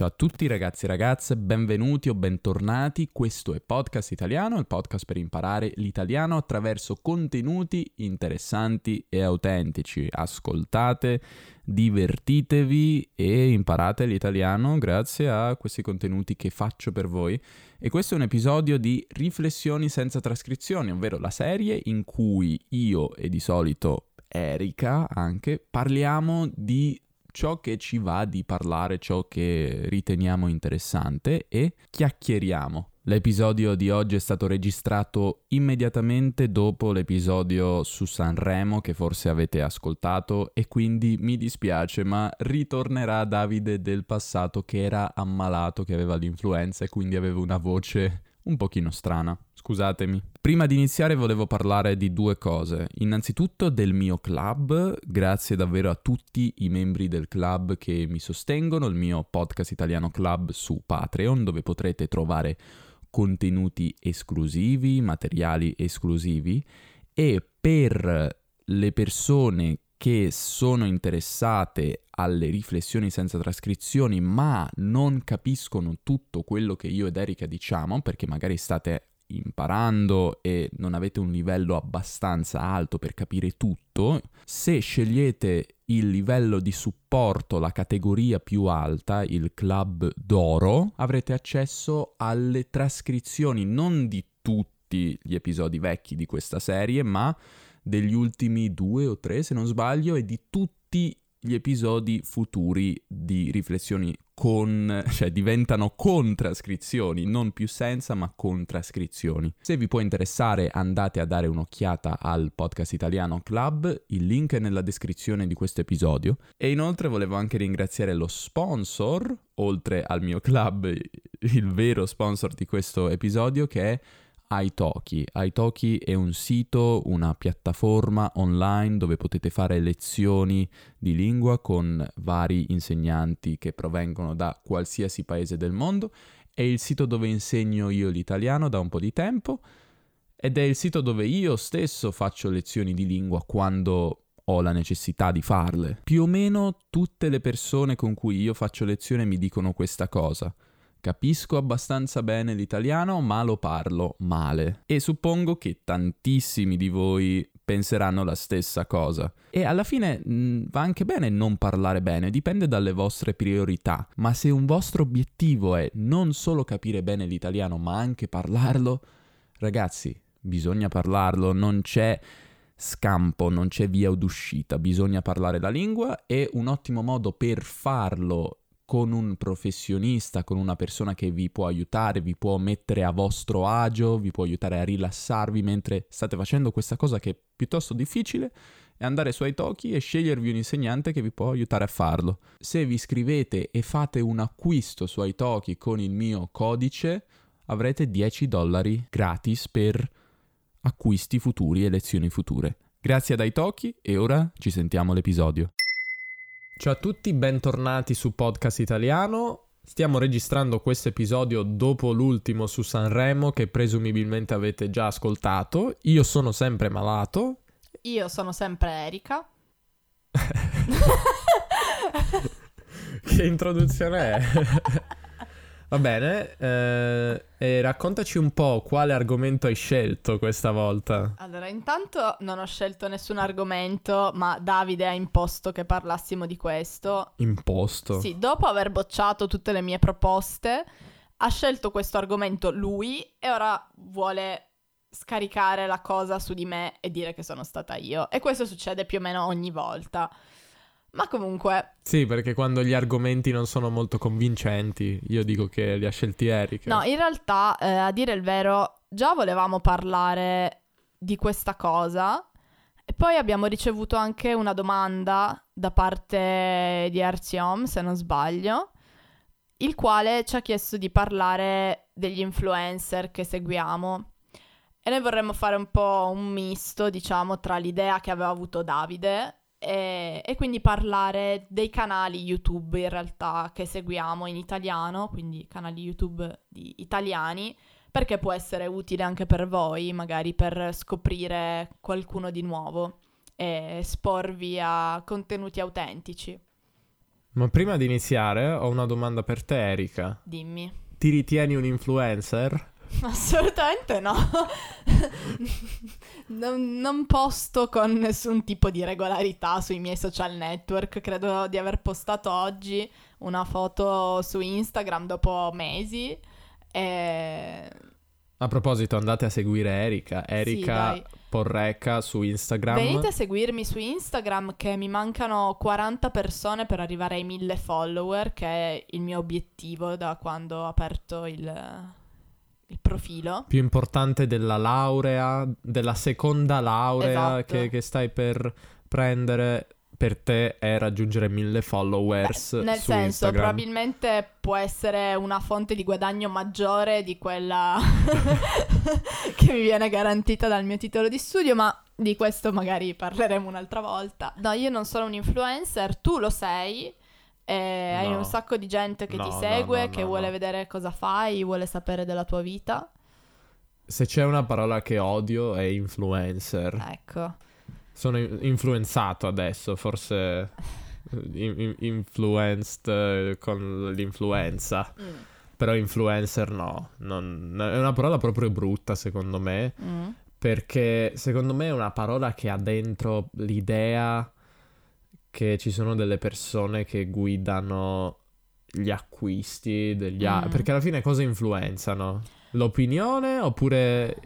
Ciao a tutti ragazzi e ragazze, benvenuti o bentornati. Questo è Podcast Italiano, il podcast per imparare l'italiano attraverso contenuti interessanti e autentici. Ascoltate, divertitevi e imparate l'italiano grazie a questi contenuti che faccio per voi. E questo è un episodio di Riflessioni senza trascrizioni, ovvero la serie in cui io e di solito Erika anche parliamo di ciò che ci va di parlare, ciò che riteniamo interessante e chiacchieriamo. L'episodio di oggi è stato registrato immediatamente dopo l'episodio su Sanremo che forse avete ascoltato e quindi mi dispiace ma ritornerà Davide del passato che era ammalato, che aveva l'influenza e quindi aveva una voce un pochino strana. Scusatemi. Prima di iniziare volevo parlare di due cose. Innanzitutto del mio club, grazie davvero a tutti i membri del club che mi sostengono, il mio podcast italiano club su Patreon, dove potrete trovare contenuti esclusivi, materiali esclusivi e per le persone che sono interessate alle riflessioni senza trascrizioni ma non capiscono tutto quello che io ed Erika diciamo perché magari state imparando e non avete un livello abbastanza alto per capire tutto, se scegliete il livello di supporto, la categoria più alta, il club d'oro, avrete accesso alle trascrizioni non di tutti gli episodi vecchi di questa serie, ma degli ultimi due o tre, se non sbaglio, e di tutti gli episodi futuri di riflessioni con, cioè diventano con trascrizioni, non più senza ma con trascrizioni. Se vi può interessare andate a dare un'occhiata al podcast italiano Club, il link è nella descrizione di questo episodio. E inoltre volevo anche ringraziare lo sponsor, oltre al mio club, il vero sponsor di questo episodio che è Aitoki. Aitoki è un sito, una piattaforma online dove potete fare lezioni di lingua con vari insegnanti che provengono da qualsiasi paese del mondo. È il sito dove insegno io l'italiano da un po' di tempo ed è il sito dove io stesso faccio lezioni di lingua quando ho la necessità di farle. Più o meno tutte le persone con cui io faccio lezione mi dicono questa cosa. Capisco abbastanza bene l'italiano, ma lo parlo male. E suppongo che tantissimi di voi penseranno la stessa cosa. E alla fine mh, va anche bene non parlare bene, dipende dalle vostre priorità. Ma se un vostro obiettivo è non solo capire bene l'italiano, ma anche parlarlo, ragazzi, bisogna parlarlo, non c'è scampo, non c'è via d'uscita, bisogna parlare la lingua e un ottimo modo per farlo con un professionista, con una persona che vi può aiutare, vi può mettere a vostro agio, vi può aiutare a rilassarvi mentre state facendo questa cosa che è piuttosto difficile, è andare su Italki e scegliervi un insegnante che vi può aiutare a farlo. Se vi iscrivete e fate un acquisto su Italki con il mio codice, avrete 10 dollari gratis per acquisti futuri e lezioni future. Grazie ad Italki e ora ci sentiamo l'episodio. Ciao a tutti, bentornati su Podcast Italiano. Stiamo registrando questo episodio dopo l'ultimo su Sanremo che presumibilmente avete già ascoltato. Io sono sempre malato. Io sono sempre Erika. che introduzione è? Va bene, eh, e raccontaci un po' quale argomento hai scelto questa volta. Allora, intanto non ho scelto nessun argomento, ma Davide ha imposto che parlassimo di questo. Imposto? Sì, dopo aver bocciato tutte le mie proposte, ha scelto questo argomento lui e ora vuole scaricare la cosa su di me e dire che sono stata io. E questo succede più o meno ogni volta. Ma comunque... Sì, perché quando gli argomenti non sono molto convincenti, io dico che li ha scelti Eric. No, in realtà, eh, a dire il vero, già volevamo parlare di questa cosa e poi abbiamo ricevuto anche una domanda da parte di Arziom, se non sbaglio, il quale ci ha chiesto di parlare degli influencer che seguiamo. E noi vorremmo fare un po' un misto, diciamo, tra l'idea che aveva avuto Davide e, e, quindi parlare dei canali YouTube in realtà che seguiamo in italiano, quindi canali YouTube di italiani, perché può essere utile anche per voi, magari per scoprire qualcuno di nuovo e esporvi a contenuti autentici. Ma prima di iniziare ho una domanda per te, Erika. Dimmi. Ti ritieni un influencer? Assolutamente no. non, non posto con nessun tipo di regolarità sui miei social network. Credo di aver postato oggi una foto su Instagram dopo mesi. E... A proposito, andate a seguire Erika. Erika dai. Porreca su Instagram. Venite a seguirmi su Instagram che mi mancano 40 persone per arrivare ai 1000 follower, che è il mio obiettivo da quando ho aperto il, il profilo. Più importante della laurea, della seconda laurea Esatto. che, che stai per prendere per te è raggiungere mille followers Nel su senso, Instagram. probabilmente può essere una fonte di guadagno maggiore di quella che mi viene garantita dal mio titolo di studio, ma di questo magari parleremo un'altra volta. No, io non sono un influencer, tu lo sei. E hai No. un sacco di gente che No, ti segue, no, che vuole vedere cosa fai, vuole sapere della tua vita. Se c'è una parola che odio è influencer. Ecco. Sono in- influenzato adesso, forse in- in- influenced eh, con l'influenza. Mm. Però influencer no, Non- è una parola proprio brutta secondo me, Mm. perché secondo me è una parola che ha dentro l'idea che ci sono delle persone che guidano gli acquisti degli a- Mm. perché alla fine cosa influenzano? L'opinione oppure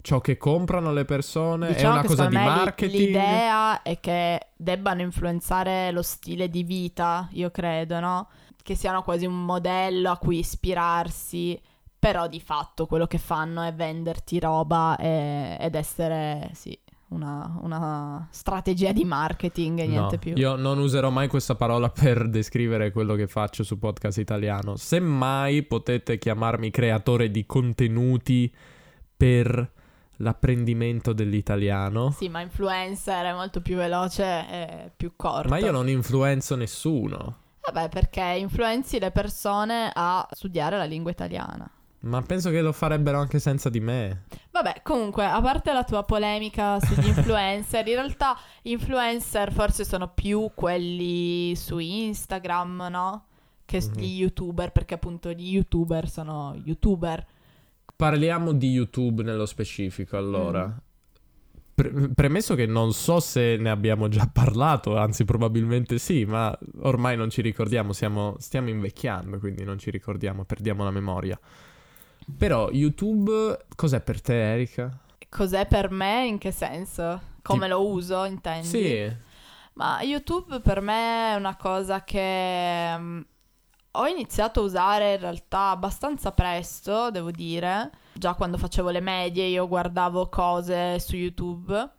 ciò che comprano le persone? Diciamo è una cosa di marketing? L'idea è che debbano influenzare lo stile di vita, io credo, no? Che siano quasi un modello a cui ispirarsi, però di fatto quello che fanno è venderti roba e- ed essere, sì, una, una strategia di marketing e niente No, più. Io non userò mai questa parola per descrivere quello che faccio su podcast italiano. Semmai potete chiamarmi creatore di contenuti per l'apprendimento dell'italiano. Sì, ma influencer è molto più veloce e più corto. Ma io non influenzo nessuno. Vabbè, perché influenzi le persone a studiare la lingua italiana. Ma penso che lo farebbero anche senza di me. Vabbè, comunque, a parte la tua polemica sugli influencer, in realtà influencer forse sono più quelli su Instagram, no? Che Mhm. gli youtuber, perché appunto gli youtuber sono youtuber. Parliamo di YouTube nello specifico, allora. Mm. Pre- premesso che non so se ne abbiamo già parlato, anzi probabilmente sì, ma ormai non ci ricordiamo, siamo, stiamo invecchiando, quindi non ci ricordiamo, perdiamo la memoria. Però YouTube, cos'è per te, Erika? Cos'è per me? In che senso? Come lo uso, intendi? Sì, Ma YouTube per me è una cosa che mm, ho iniziato a usare in realtà abbastanza presto, devo dire. Già quando facevo le medie io guardavo cose su YouTube.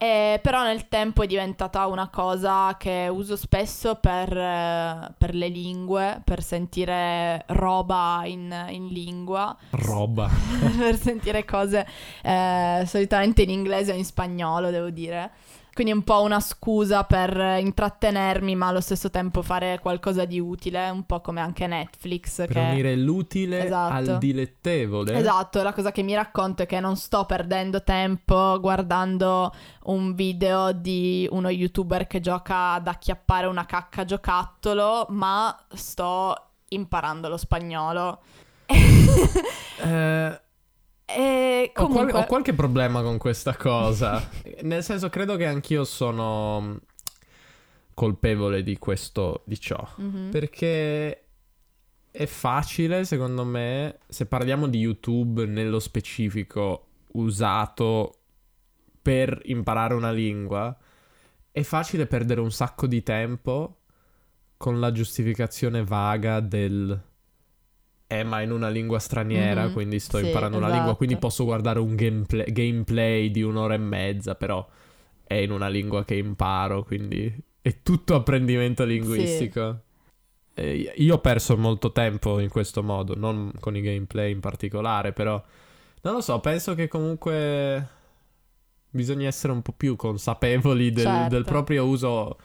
E però nel tempo è diventata una cosa che uso spesso per, eh, per le lingue, per sentire roba in, in lingua, roba. per sentire cose eh, solitamente in inglese o in spagnolo, devo dire. Quindi è un po' una scusa per intrattenermi, ma allo stesso tempo fare qualcosa di utile, un po' come anche Netflix. Per che... unire l'utile Esatto. al dilettevole. Esatto, la cosa che mi racconto è che non sto perdendo tempo guardando un video di uno youtuber che gioca ad acchiappare una cacca giocattolo, ma sto imparando lo spagnolo. Eh, e Ho, qual- comunque... ho qualche problema con questa cosa. Nel senso, credo che anch'io sono colpevole di questo, di ciò. Mhm. Perché è facile, secondo me, se parliamo di YouTube nello specifico usato per imparare una lingua, è facile perdere un sacco di tempo con la giustificazione vaga del eh, ma in una lingua straniera, Mhm, quindi sto sì, imparando una lingua, quindi esatto. posso guardare un gameplay, gameplay di un'ora e mezza, però è in una lingua che imparo, quindi è tutto apprendimento linguistico. E io ho perso molto tempo in questo modo, non con i gameplay in particolare, però non lo so, penso che comunque bisogna essere un po' più consapevoli del, Certo. del proprio uso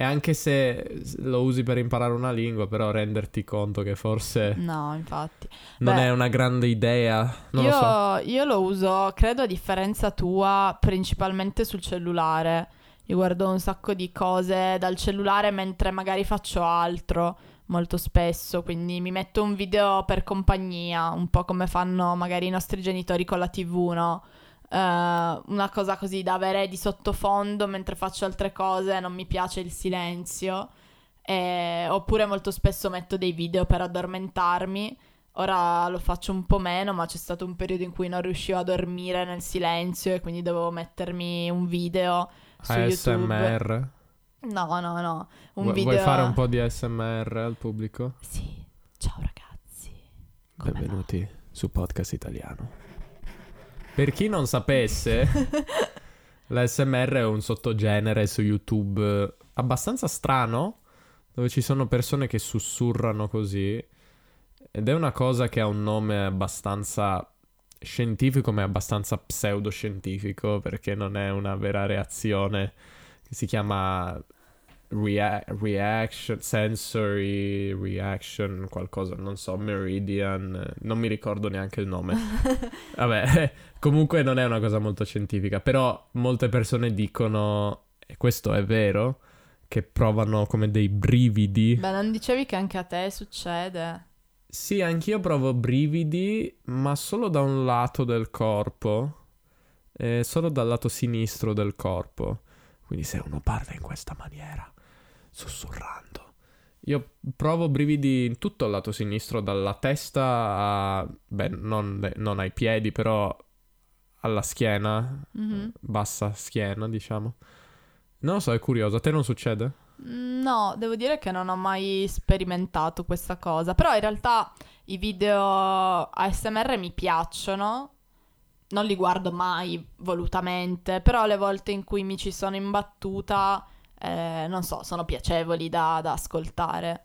e anche se lo usi per imparare una lingua, però renderti conto che forse No, infatti. non Beh, è una grande idea, non io, lo so. io lo uso, credo a differenza tua, principalmente sul cellulare. Io guardo un sacco di cose dal cellulare mentre magari faccio altro molto spesso, quindi mi metto un video per compagnia, un po' come fanno magari i nostri genitori con la TV, no? Uh, una cosa così da avere di sottofondo mentre faccio altre cose, non mi piace il silenzio. E, oppure molto spesso metto dei video per addormentarmi. Ora lo faccio un po' meno, ma c'è stato un periodo in cui non riuscivo a dormire nel silenzio e quindi dovevo mettermi un video su ASMR. YouTube. No, no, no. Un Vu- video... Vuoi fare un po' di ASMR al pubblico? Sì. Ciao ragazzi. Come va? Benvenuti su Podcast Italiano. Per chi non sapesse, l'ASMR è un sottogenere su YouTube abbastanza strano, dove ci sono persone che sussurrano così. Ed è una cosa che ha un nome abbastanza scientifico, ma è abbastanza pseudoscientifico, perché non è una vera reazione. Si chiama rea- reaction, sensory reaction, qualcosa, non so, meridian, non mi ricordo neanche il nome. Vabbè, comunque non è una cosa molto scientifica, però molte persone dicono, e questo è vero, che provano come dei brividi. Beh, non dicevi che anche a te succede? Sì, anch'io provo brividi, ma solo da un lato del corpo, eh, solo dal lato sinistro del corpo. Quindi se uno parla in questa maniera, sussurrando. Io provo brividi in tutto il lato sinistro, dalla testa a... beh, non, non ai piedi, però alla schiena, Mhm. bassa schiena, diciamo. Non lo so, è curioso. A te non succede? Mm, No, devo dire che non ho mai sperimentato questa cosa, però in realtà i video ASMR mi piacciono, non li guardo mai volutamente, però le volte in cui mi ci sono imbattuta, eh, non so, sono piacevoli da, da ascoltare.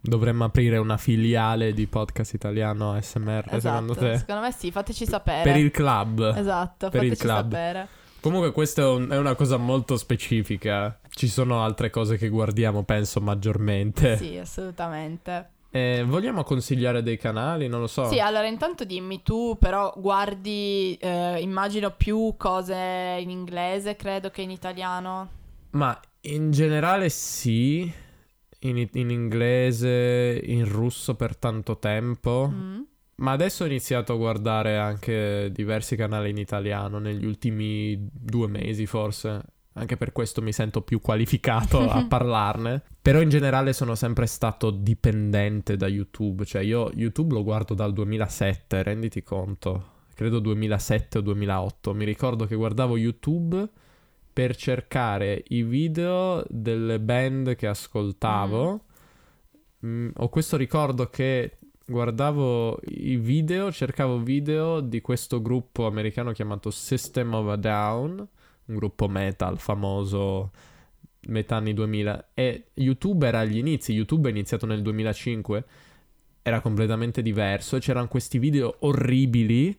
Dovremmo aprire una filiale di podcast italiano ASMR, Esatto, secondo te? secondo me sì, fateci sapere. Per il club. Esatto, per il club. sapere. Comunque questa è una cosa molto specifica. Ci sono altre cose che guardiamo, penso, maggiormente. Sì, assolutamente. Eh, vogliamo consigliare dei canali? Non lo so. Sì, allora intanto dimmi tu, però guardi, eh, immagino più cose in inglese, credo che in italiano. Ma in generale sì. In, in inglese, in russo per tanto tempo. Mm. Ma adesso ho iniziato a guardare anche diversi canali in italiano negli ultimi due mesi forse. Anche per questo mi sento più qualificato a parlarne. Però in generale sono sempre stato dipendente da YouTube. Cioè io YouTube lo guardo dal 2007, renditi conto. Credo 2007 o 2008. Mi ricordo che guardavo YouTube per cercare i video delle band che ascoltavo. Mm, ho questo ricordo che guardavo i video, cercavo video di questo gruppo americano chiamato System of a Down, un gruppo metal famoso metà anni 2000 e YouTube era agli inizi, YouTube è iniziato nel 2005, era completamente diverso e c'erano questi video orribili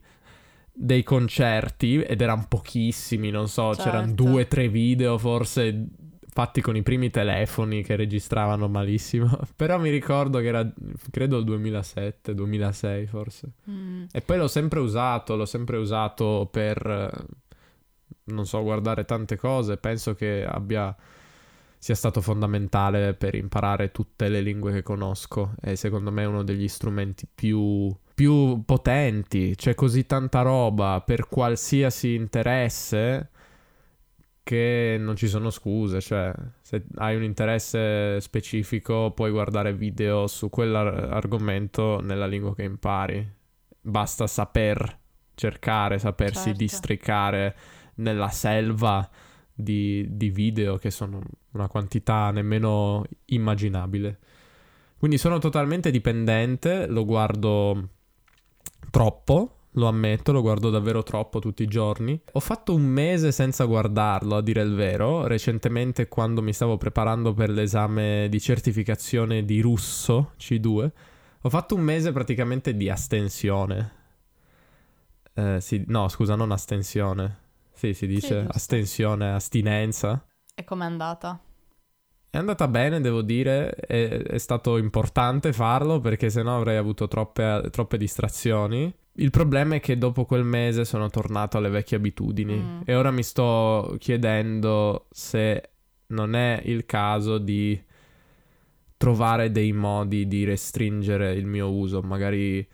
dei concerti ed erano pochissimi, non so, c'erano Certo. due o tre video forse fatti con i primi telefoni che registravano malissimo, però mi ricordo che era credo il 2007, 2006 forse. Mm. E poi l'ho sempre usato, l'ho sempre usato per, eh, non so, guardare tante cose. Penso che abbia, sia stato fondamentale per imparare tutte le lingue che conosco. E secondo me è uno degli strumenti più, più potenti. C'è così tanta roba per qualsiasi interesse che non ci sono scuse. Cioè, se hai un interesse specifico puoi guardare video su quell'argomento nella lingua che impari. Basta saper cercare, sapersi Certo. districare nella selva di, di video che sono una quantità nemmeno immaginabile. Quindi sono totalmente dipendente, lo guardo troppo, lo ammetto, lo guardo davvero troppo tutti i giorni. Ho fatto un mese senza guardarlo, a dire il vero, recentemente quando mi stavo preparando per l'esame di certificazione di russo C2. Ho fatto un mese praticamente di astensione. Eh, sì, no, scusa, non astensione. Sì, si dice giusto. astensione, astinenza. E com'è andata? È andata bene, devo dire, è, è stato importante farlo perché sennò avrei avuto troppe, troppe distrazioni. Il problema è che dopo quel mese sono tornato alle vecchie abitudini Mm. e ora mi sto chiedendo se non è il caso di trovare dei modi di restringere il mio uso, magari,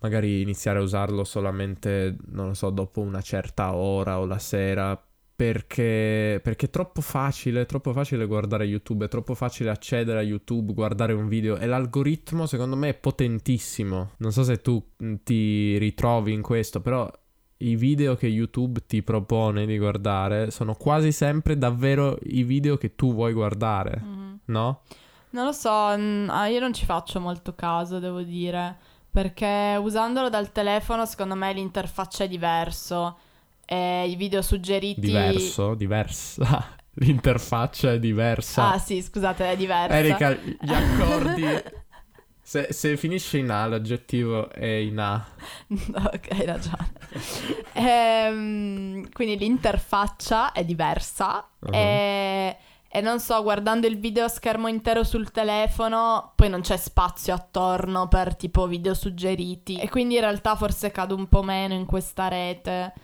magari iniziare a usarlo solamente, non lo so, dopo una certa ora o la sera, perché, perché è troppo facile, è troppo facile guardare YouTube, è troppo facile accedere a YouTube, guardare un video e l'algoritmo secondo me è potentissimo. Non so se tu mh, ti ritrovi in questo, però i video che YouTube ti propone di guardare sono quasi sempre davvero i video che tu vuoi guardare, Mhm. no? Non lo so, mm, ah, io non ci faccio molto caso, devo dire, perché usandolo dal telefono secondo me l'interfaccia è diverso e i video suggeriti... Diverso, diversa. L'interfaccia è diversa. Ah sì, scusate, è diversa. Erika, gli accordi... Se, se finisce in A, l'aggettivo è in A. ok, hai ragione. Ehm, quindi l'interfaccia è diversa Uh-huh. e, e non so, guardando il video a schermo intero sul telefono, poi non c'è spazio attorno per tipo video suggeriti e quindi in realtà forse cado un po' meno in questa rete.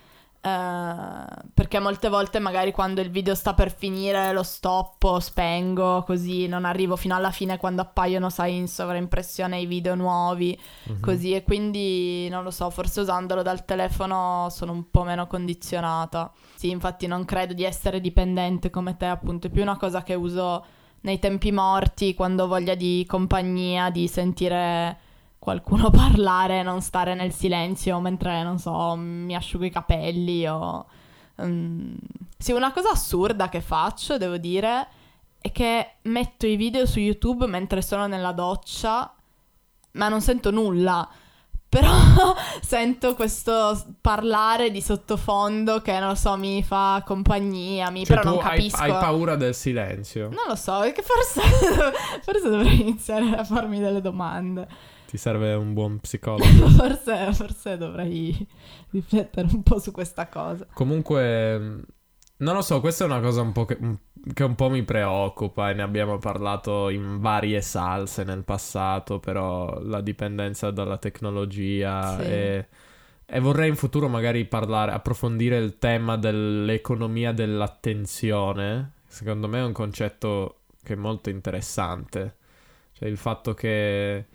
Eh, perché molte volte magari quando il video sta per finire lo stoppo, spengo, così non arrivo fino alla fine quando appaiono, sai, in sovraimpressione i video nuovi Mhm. così e quindi non lo so, forse usandolo dal telefono sono un po' meno condizionata. Sì, infatti non credo di essere dipendente come te, appunto, è più una cosa che uso nei tempi morti, quando ho voglia di compagnia, di sentire qualcuno parlare, non stare nel silenzio mentre, non so, mi asciugo i capelli o... mm. Sì, una cosa assurda che faccio, devo dire, è che metto i video su YouTube mentre sono nella doccia, ma non sento nulla. Però sento questo parlare di sottofondo che, non so, mi fa compagnia, mi... Cioè, però non hai, capisco. hai paura del silenzio. Non lo so, che forse, forse dovrei iniziare a farmi delle domande. Ti serve un buon psicologo. Forse, forse dovrei riflettere un po' su questa cosa. Comunque, mh, non lo so, questa è una cosa un po' che, che un po' mi preoccupa e ne abbiamo parlato in varie salse nel passato, però la dipendenza dalla tecnologia Sì. e, e vorrei in futuro magari parlare, approfondire il tema dell'economia dell'attenzione. Secondo me è un concetto che è molto interessante. Cioè il fatto che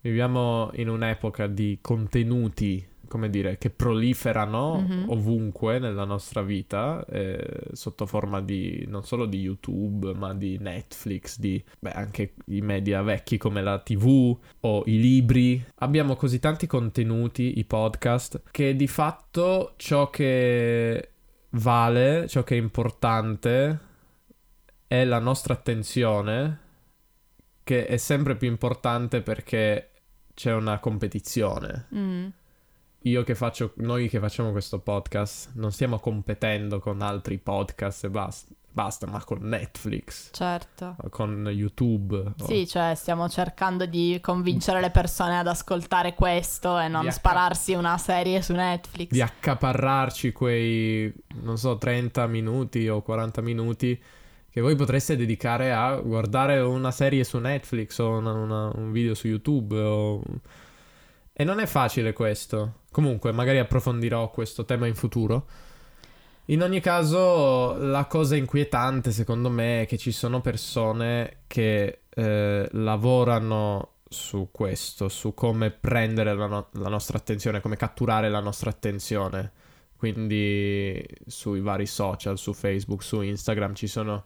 viviamo in un'epoca di contenuti, come dire, che proliferano Mhm. ovunque nella nostra vita, eh, sotto forma di non solo di YouTube, ma di Netflix, di beh, anche i media vecchi come la TV o i libri. Abbiamo così tanti contenuti, i podcast, che di fatto ciò che vale, ciò che è importante è la nostra attenzione, che è sempre più importante perché c'è una competizione Mm. io che faccio, noi che facciamo questo podcast, non stiamo competendo con altri podcast e basta, basta ma con Netflix, Certo. con YouTube. o- Sì, cioè stiamo cercando di convincere le persone ad ascoltare questo e non Di acca- spararsi una serie su Netflix. Di accaparrarci quei, non so, 30 minuti o 40 minuti che voi potreste dedicare a guardare una serie su Netflix o una- una- un video su YouTube. o- E non è facile questo. Comunque, magari approfondirò questo tema in futuro. In ogni caso, la cosa inquietante secondo me è che ci sono persone che eh, lavorano su questo, su come prendere la, no- la nostra attenzione, come catturare la nostra attenzione. Quindi sui vari social, su Facebook, su Instagram ci sono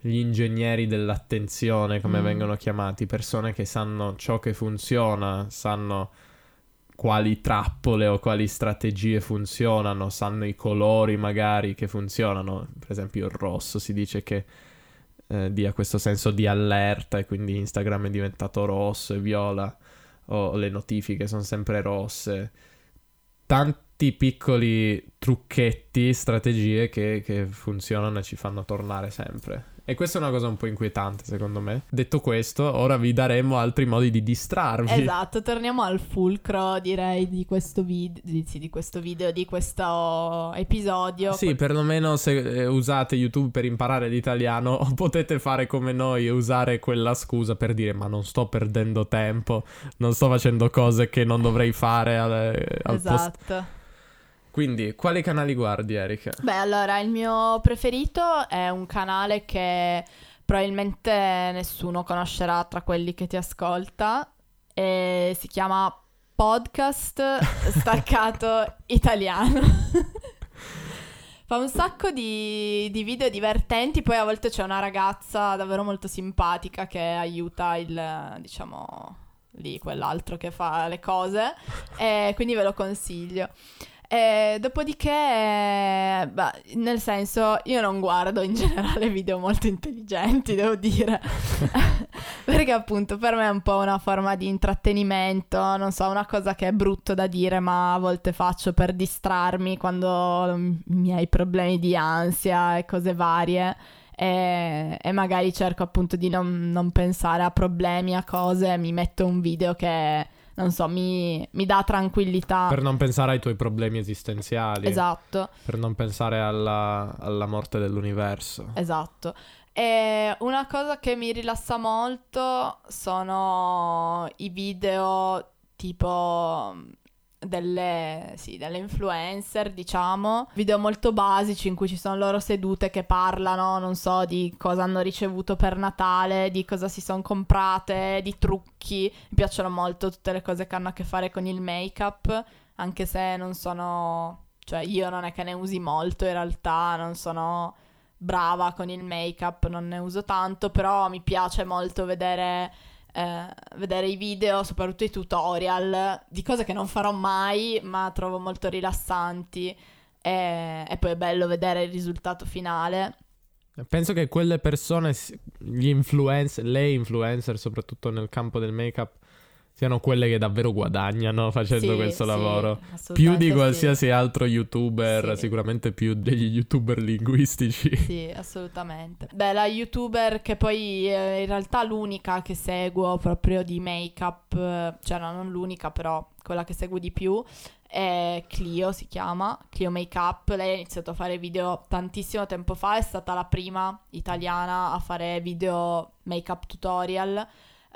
gli ingegneri dell'attenzione, come Mm. vengono chiamati, persone che sanno ciò che funziona, sanno quali trappole o quali strategie funzionano, sanno i colori magari che funzionano. Per esempio il rosso si dice che eh, dia questo senso di allerta e quindi Instagram è diventato rosso e viola o le notifiche sono sempre rosse. Tanti piccoli trucchetti, strategie che, che funzionano e ci fanno tornare sempre. E questa è una cosa un po' inquietante, secondo me. Detto questo, ora vi daremo altri modi di distrarvi. Esatto, torniamo al fulcro, direi, di questo, vid- di, sì, di questo video, di questo episodio. Sì, perlomeno se eh, usate YouTube per imparare l'italiano, potete fare come noi e usare quella scusa per dire ma non sto perdendo tempo, non sto facendo cose che non dovrei fare al, al Esatto. posto. Quindi, quali canali guardi, Erika? Beh, allora, il mio preferito è un canale che probabilmente nessuno conoscerà tra quelli che ti ascolta. E si chiama Podcast Staccato Italiano. Fa un sacco di, di video divertenti, poi a volte c'è una ragazza davvero molto simpatica che aiuta il, diciamo, lì quell'altro che fa le cose, e quindi ve lo consiglio. E dopodiché, beh, nel senso, io non guardo in generale video molto intelligenti, devo dire, perché appunto per me è un po' una forma di intrattenimento, non so, una cosa che è brutto da dire, ma a volte faccio per distrarmi quando ho i miei problemi di ansia e cose varie. E, e magari cerco appunto di non, non pensare a problemi, a cose, mi metto un video che non so, mi, mi dà tranquillità. Per non pensare ai tuoi problemi esistenziali. Esatto, Per non pensare alla, alla morte dell'universo. esatto. E una cosa che mi rilassa molto sono i video tipo delle, sì, delle influencer, diciamo, video molto basici in cui ci sono loro sedute che parlano, non so, di cosa hanno ricevuto per Natale, di cosa si sono comprate, di trucchi. Mi piacciono molto tutte le cose che hanno a che fare con il make-up, anche se non sono, cioè io non è che ne usi molto in realtà, non sono brava con il make-up, non ne uso tanto, però mi piace molto vedere eh, vedere i video, soprattutto i tutorial, di cose che non farò mai, ma trovo molto rilassanti. E, e poi è bello vedere il risultato finale. Penso che quelle persone, gli influencer, le influencer, soprattutto nel campo del make-up, siano quelle che davvero guadagnano facendo Sì, questo sì, lavoro. Più di sì. qualsiasi altro youtuber, Sì. sicuramente più degli youtuber linguistici. Sì, assolutamente. Beh, la youtuber che poi eh, in realtà l'unica che seguo proprio di make-up, eh, cioè no, non l'unica, però quella che seguo di più è Clio, si chiama, Clio Makeup. Lei ha iniziato a fare video tantissimo tempo fa, è stata la prima italiana a fare video make-up tutorial.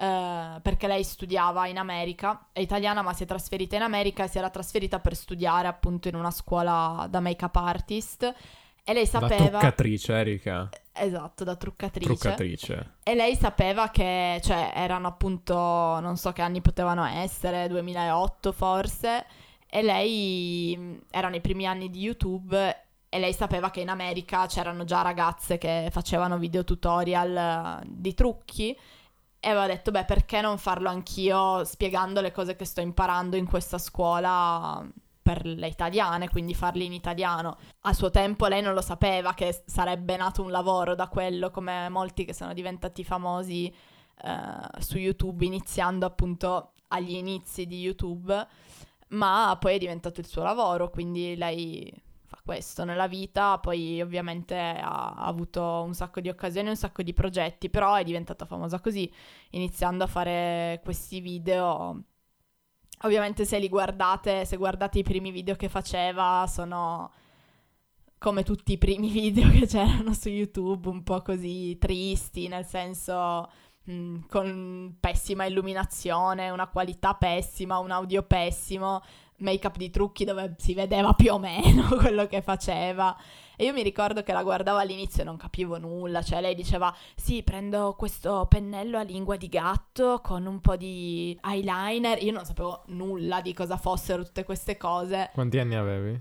Eh, perché lei studiava in America, è italiana ma si è trasferita in America e si era trasferita per studiare appunto in una scuola da make-up artist e lei Da sapeva... truccatrice, Erika. Esatto, da truccatrice. Truccatrice. E lei sapeva che, cioè, erano appunto, non so che anni potevano essere, 2008 forse, e lei erano i primi anni di YouTube e lei sapeva che in America c'erano già ragazze che facevano video tutorial eh, di trucchi e aveva detto, beh, perché non farlo anch'io spiegando le cose che sto imparando in questa scuola per le italiane, quindi farli in italiano. A suo tempo lei non lo sapeva che sarebbe nato un lavoro da quello, come molti che sono diventati famosi eh, su YouTube, iniziando appunto agli inizi di YouTube, ma poi è diventato il suo lavoro, quindi lei fa questo nella vita, poi ovviamente ha, ha avuto un sacco di occasioni, un sacco di progetti, però è diventata famosa così, iniziando a fare questi video. Ovviamente se li guardate, se guardate i primi video che faceva, sono come tutti i primi video che c'erano su YouTube, un po' così tristi, nel senso mh, con pessima illuminazione, una qualità pessima, un audio pessimo, make-up di trucchi dove si vedeva più o meno quello che faceva. E io mi ricordo che la guardavo all'inizio e non capivo nulla, cioè lei diceva sì, prendo questo pennello a lingua di gatto con un po' di eyeliner, io non sapevo nulla di cosa fossero tutte queste cose. Quanti anni avevi?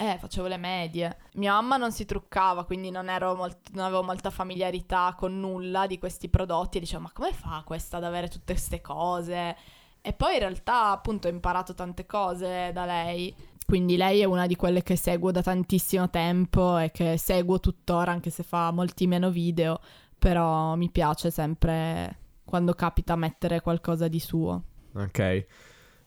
Eh, facevo le medie. Mia mamma non si truccava, quindi non, ero molt- non avevo molta familiarità con nulla di questi prodotti. E dicevo, ma come fa questa ad avere tutte queste cose? E poi in realtà, appunto, ho imparato tante cose da lei. Quindi lei è una di quelle che seguo da tantissimo tempo e che seguo tuttora, anche se fa molti meno video. Però mi piace sempre, quando capita, mettere qualcosa di suo. Ok.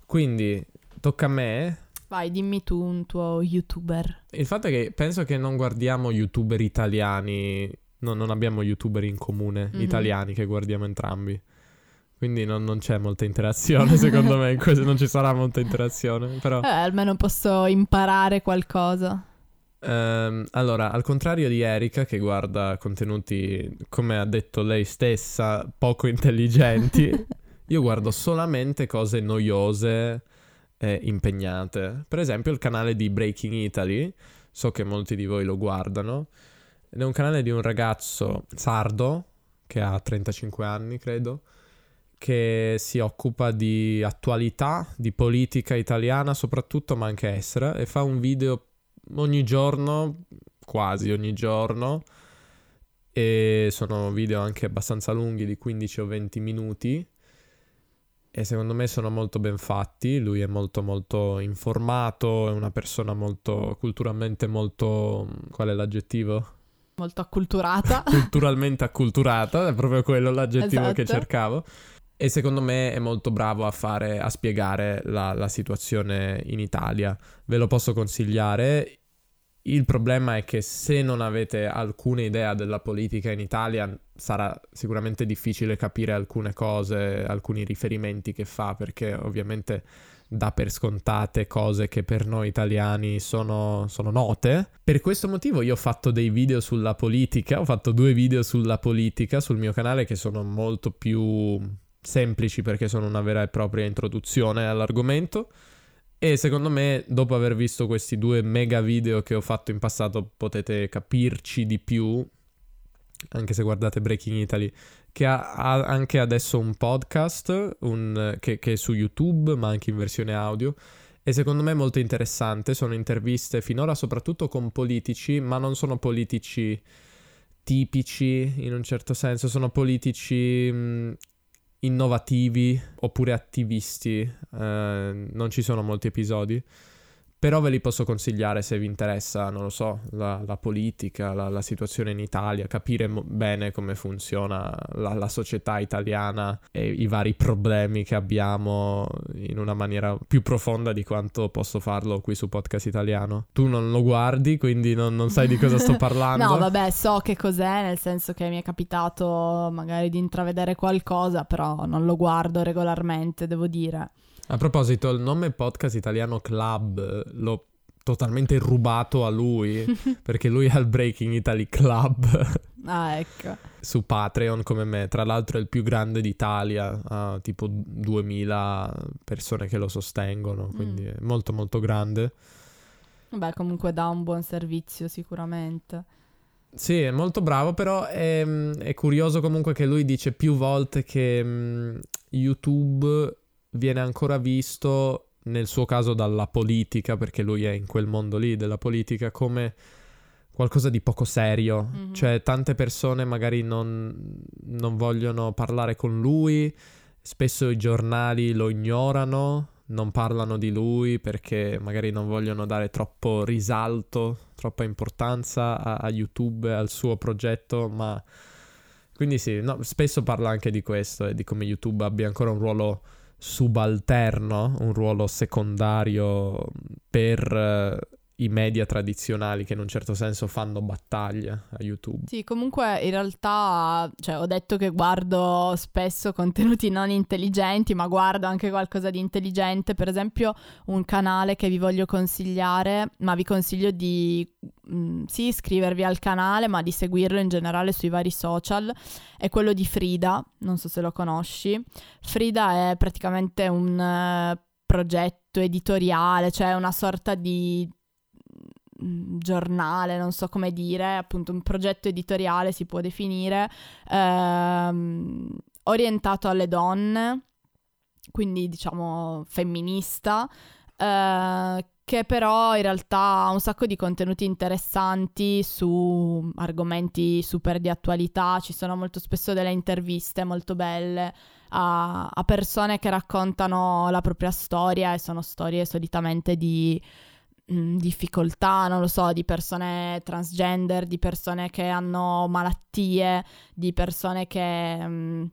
Quindi tocca a me. Vai, dimmi tu un tuo youtuber. Il fatto è che penso che non guardiamo youtuber italiani no, non abbiamo youtuber in comune Mhm. italiani che guardiamo entrambi. Quindi non, non c'è molta interazione, secondo me, in questo non ci sarà molta interazione. Però, Eh, almeno posso imparare qualcosa. ehm, allora, al contrario di Erika, che guarda contenuti, come ha detto lei stessa, poco intelligenti, io guardo solamente cose noiose e impegnate. Per esempio, il canale di Breaking Italy, so che molti di voi lo guardano, ed è un canale di un ragazzo sardo che ha 35 anni, credo, che si occupa di attualità, di politica italiana soprattutto, ma anche estera, e fa un video ogni giorno, quasi ogni giorno, e sono video anche abbastanza lunghi, di 15 o 20 minuti, e secondo me sono molto ben fatti, lui è molto molto informato, è una persona molto culturalmente molto... qual è l'aggettivo? Molto acculturata. culturalmente acculturata, è proprio quello l'aggettivo che Esatto. cercavo. E secondo me è molto bravo a fare, a spiegare la, la situazione in Italia. Ve lo posso consigliare. Il problema è che se non avete alcuna idea della politica in Italia sarà sicuramente difficile capire alcune cose, alcuni riferimenti che fa, perché ovviamente dà per scontate cose che per noi italiani sono, sono note. Per questo motivo io ho fatto dei video sulla politica, ho fatto due video sulla politica sul mio canale che sono molto più semplici perché sono una vera e propria introduzione all'argomento. E secondo me, dopo aver visto questi due mega video che ho fatto in passato, potete capirci di più. Anche se guardate Breaking Italy, che ha, ha anche adesso un podcast un- che, che è su YouTube, ma anche in versione audio. E secondo me è molto interessante. Sono interviste finora soprattutto con politici, ma non sono politici tipici in un certo senso, sono politici mh, innovativi oppure attivisti. eh, non ci sono molti episodi. Però ve li posso consigliare se vi interessa, non lo so, la, la politica, la, la situazione in Italia, capire mo- bene come funziona la, la società italiana e i vari problemi che abbiamo in una maniera più profonda di quanto posso farlo qui su Podcast Italiano. Tu non lo guardi, quindi non, non sai di cosa sto parlando. No, vabbè, so che cos'è, nel senso che mi è capitato magari di intravedere qualcosa, però non lo guardo regolarmente, devo dire. A proposito, il nome Podcast Italiano Club eh, l'ho totalmente rubato a lui perché lui ha il Breaking Italy Club Ah, ecco. su Patreon come me. Tra l'altro è il più grande d'Italia, ha tipo 2000 persone che lo sostengono, quindi Mm. è molto molto grande. Vabbè, comunque dà un buon servizio sicuramente. Sì, è molto bravo, però è, è curioso comunque che lui dice più volte che mm, YouTube viene ancora visto, nel suo caso dalla politica, perché lui è in quel mondo lì della politica, come qualcosa di poco serio. Mhm. Cioè, tante persone magari non, non vogliono parlare con lui, spesso i giornali lo ignorano, non parlano di lui perché magari non vogliono dare troppo risalto, troppa importanza a, a YouTube, al suo progetto, ma... Quindi sì, no, spesso parla anche di questo e di come YouTube abbia ancora un ruolo subalterno, un ruolo secondario per eh, i media tradizionali che in un certo senso fanno battaglia a YouTube. Sì, comunque in realtà, cioè, ho detto che guardo spesso contenuti non intelligenti, ma guardo anche qualcosa di intelligente. Per esempio, un canale che vi voglio consigliare, ma vi consiglio di mm, sì iscrivervi al canale, ma di seguirlo in generale sui vari social. È quello di Frida, non so se lo conosci. Frida è praticamente un eh, progetto editoriale, cioè una sorta di giornale, non so come dire, appunto un progetto editoriale si può definire, ehm, orientato alle donne, quindi diciamo femminista, eh, che però in realtà ha un sacco di contenuti interessanti su argomenti super di attualità, ci sono molto spesso delle interviste molto belle a, a persone che raccontano la propria storia e sono storie solitamente di difficoltà, non lo so, di persone transgender, di persone che hanno malattie, di persone che mh,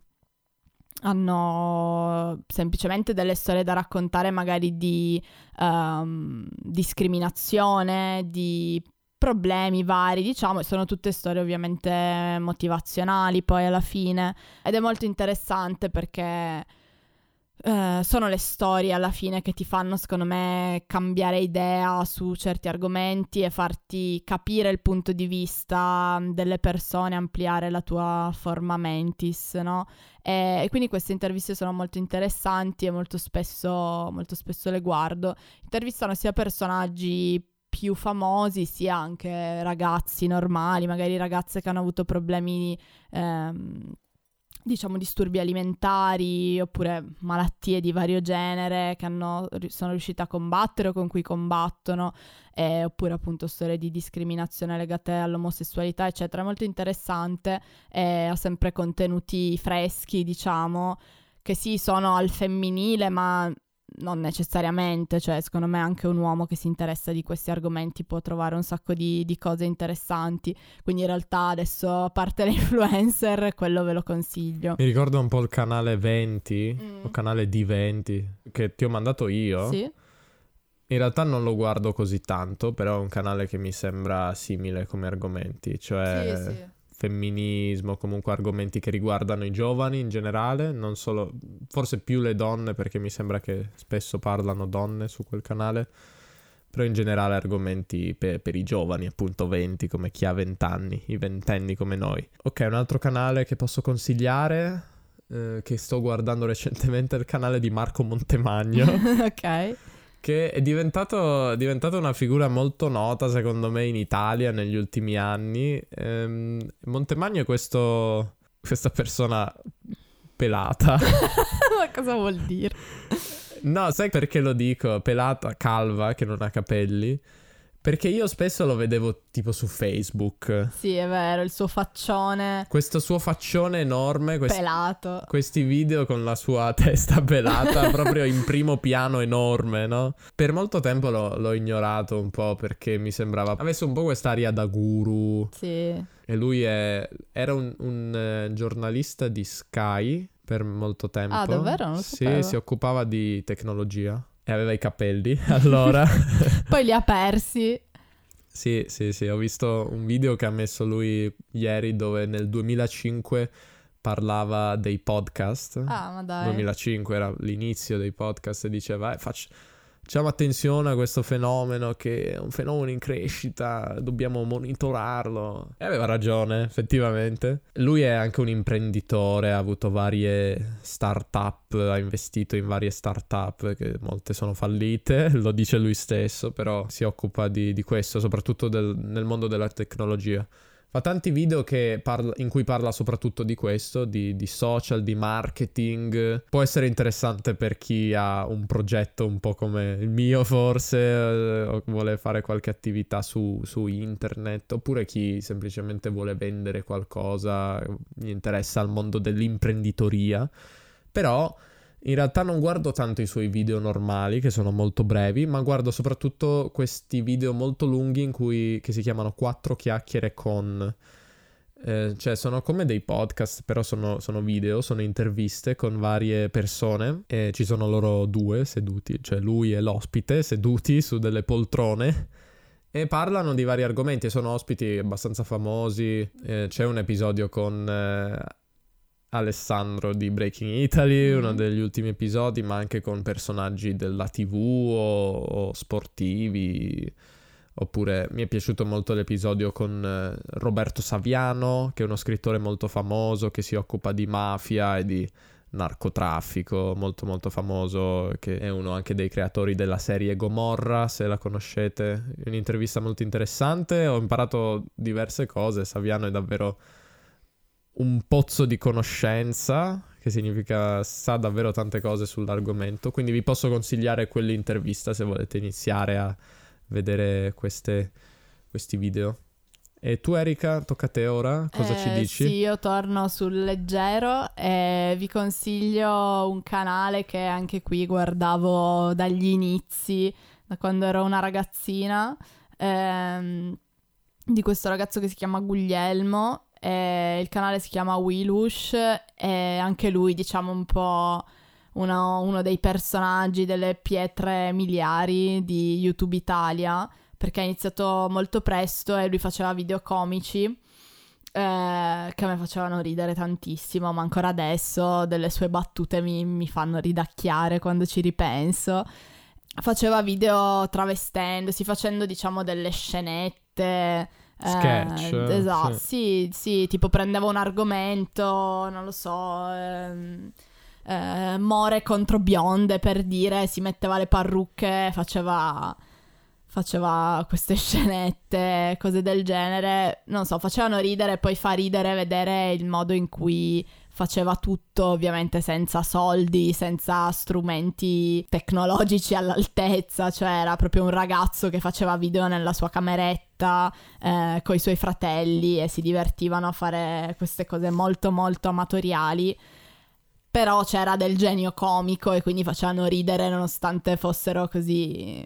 hanno semplicemente delle storie da raccontare magari di ehm, discriminazione, di problemi vari, diciamo, e sono tutte storie ovviamente motivazionali poi alla fine. Ed è molto interessante perché eh, sono le storie alla fine che ti fanno, secondo me, cambiare idea su certi argomenti e farti capire il punto di vista delle persone, ampliare la tua forma mentis, no? E, e quindi queste interviste sono molto interessanti e molto spesso, molto spesso le guardo. Intervistano sia personaggi più famosi sia anche ragazzi normali, magari ragazze che hanno avuto problemi ehm, diciamo disturbi alimentari oppure malattie di vario genere che hanno, sono riuscite a combattere o con cui combattono eh, oppure appunto storie di discriminazione legate all'omosessualità eccetera, è molto interessante e ha sempre contenuti freschi diciamo che sì sono al femminile ma non necessariamente, cioè secondo me anche un uomo che si interessa di questi argomenti può trovare un sacco di, di cose interessanti, quindi in realtà adesso a parte le influencer quello ve lo consiglio. Mi ricordo un po' il canale 20, mm. o canale di 20, che ti ho mandato io. Sì. In realtà non lo guardo così tanto, però è un canale che mi sembra simile come argomenti, cioè... Sì, sì femminismo, comunque argomenti che riguardano i giovani in generale, non solo, forse più le donne perché mi sembra che spesso parlano donne su quel canale, però in generale argomenti per, per i giovani, appunto 20 come chi ha 20 anni, i ventenni come noi. Ok, un altro canale che posso consigliare, eh, che sto guardando recentemente, è il canale di Marco Montemagno. ok che è diventato, è diventato, una figura molto nota secondo me in Italia negli ultimi anni. Ehm, Montemagno è questo, questa persona pelata. Ma cosa vuol dire? No, sai perché lo dico? Pelata, calva, che non ha capelli. Perché io spesso lo vedevo tipo su Facebook. Sì, è vero, il suo faccione. Questo suo faccione enorme. Quest- pelato. Questi video con la sua testa pelata proprio in primo piano enorme, no? Per molto tempo l'ho, l'ho, ignorato un po' perché mi sembrava avesse un po' quest'aria da guru. Sì. E lui è, era un, un uh, giornalista di Sky per molto tempo. Ah, davvero? Non lo sì, si occupava di tecnologia e aveva i capelli allora. Poi li ha persi. Sì, sì, sì, ho visto un video che ha messo lui ieri dove nel 2005 parlava dei podcast. Ah, ma dai. 2005 era l'inizio dei podcast e diceva, eh, faccio Facciamo attenzione a questo fenomeno che è un fenomeno in crescita, dobbiamo monitorarlo. E aveva ragione, effettivamente. Lui è anche un imprenditore, ha avuto varie start-up, ha investito in varie start-up che molte sono fallite, lo dice lui stesso, però si occupa di, di questo, soprattutto del, nel mondo della tecnologia. Fa tanti video parla, in cui parla soprattutto di questo, di, di, social, di marketing. Può essere interessante per chi ha un progetto un po' come il mio forse, eh, o vuole fare qualche attività su, su internet, oppure chi semplicemente vuole vendere qualcosa, gli interessa il mondo dell'imprenditoria. Però in realtà non guardo tanto i suoi video normali, che sono molto brevi, ma guardo soprattutto questi video molto lunghi in cui, che si chiamano Quattro chiacchiere con... Eh, cioè sono come dei podcast, però sono, sono, video, sono interviste con varie persone e ci sono loro due seduti, cioè lui e l'ospite seduti su delle poltrone e parlano di vari argomenti sono ospiti abbastanza famosi. Eh, c'è un episodio con eh, Alessandro di Breaking Italy, uno degli ultimi episodi, ma anche con personaggi della TV o, o sportivi. Oppure mi è piaciuto molto l'episodio con eh, Roberto Saviano, che è uno scrittore molto famoso che si occupa di mafia e di narcotraffico, molto molto famoso, che è uno anche dei creatori della serie Gomorra, se la conoscete. Un'intervista molto interessante, ho imparato diverse cose, Saviano è davvero un pozzo di conoscenza, che significa sa davvero tante cose sull'argomento, quindi vi posso consigliare quell'intervista se volete iniziare a vedere queste, questi video. E tu Erika, tocca a te ora, cosa eh, ci dici? Sì, io torno sul leggero e vi consiglio un canale che anche qui guardavo dagli inizi, da quando ero una ragazzina, ehm, di questo ragazzo che si chiama Guglielmo eh, il canale si chiama Wilush e anche lui diciamo un po' uno, uno dei personaggi delle pietre miliari di YouTube Italia perché ha iniziato molto presto e lui faceva video comici eh, che a me facevano ridere tantissimo, ma ancora adesso delle sue battute mi, mi fanno ridacchiare quando ci ripenso. Faceva video travestendosi, facendo diciamo delle scenette. Sketch. Eh, esatto, sì. sì. sì, tipo prendeva un argomento, non lo so, ehm, eh, more contro bionde per dire, si metteva le parrucche, faceva faceva queste scenette, cose del genere, non so, facevano ridere, poi fa ridere vedere il modo in cui faceva tutto, ovviamente senza soldi, senza strumenti tecnologici all'altezza, cioè era proprio un ragazzo che faceva video nella sua cameretta eh, con i suoi fratelli e si divertivano a fare queste cose molto molto amatoriali. Però c'era del genio comico e quindi facevano ridere nonostante fossero così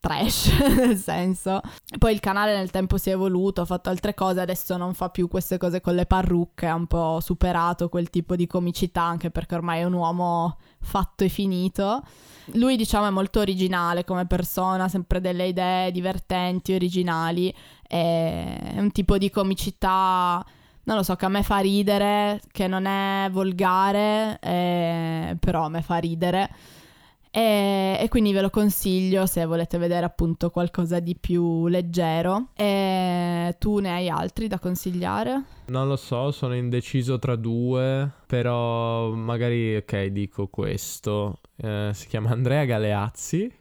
trash, nel senso. Poi il canale nel tempo si è evoluto, ha fatto altre cose, adesso non fa più queste cose con le parrucche, ha un po' superato quel tipo di comicità, anche perché ormai è un uomo fatto e finito. Lui, diciamo, è molto originale come persona, sempre delle idee divertenti, originali, è un tipo di comicità non lo so, che a me fa ridere, che non è volgare, eh, però a me fa ridere. E, e, quindi ve lo consiglio se volete vedere appunto qualcosa di più leggero. E tu ne hai altri da consigliare? Non lo so, sono indeciso tra due, però magari ok dico questo. Eh, si chiama Andrea Galeazzi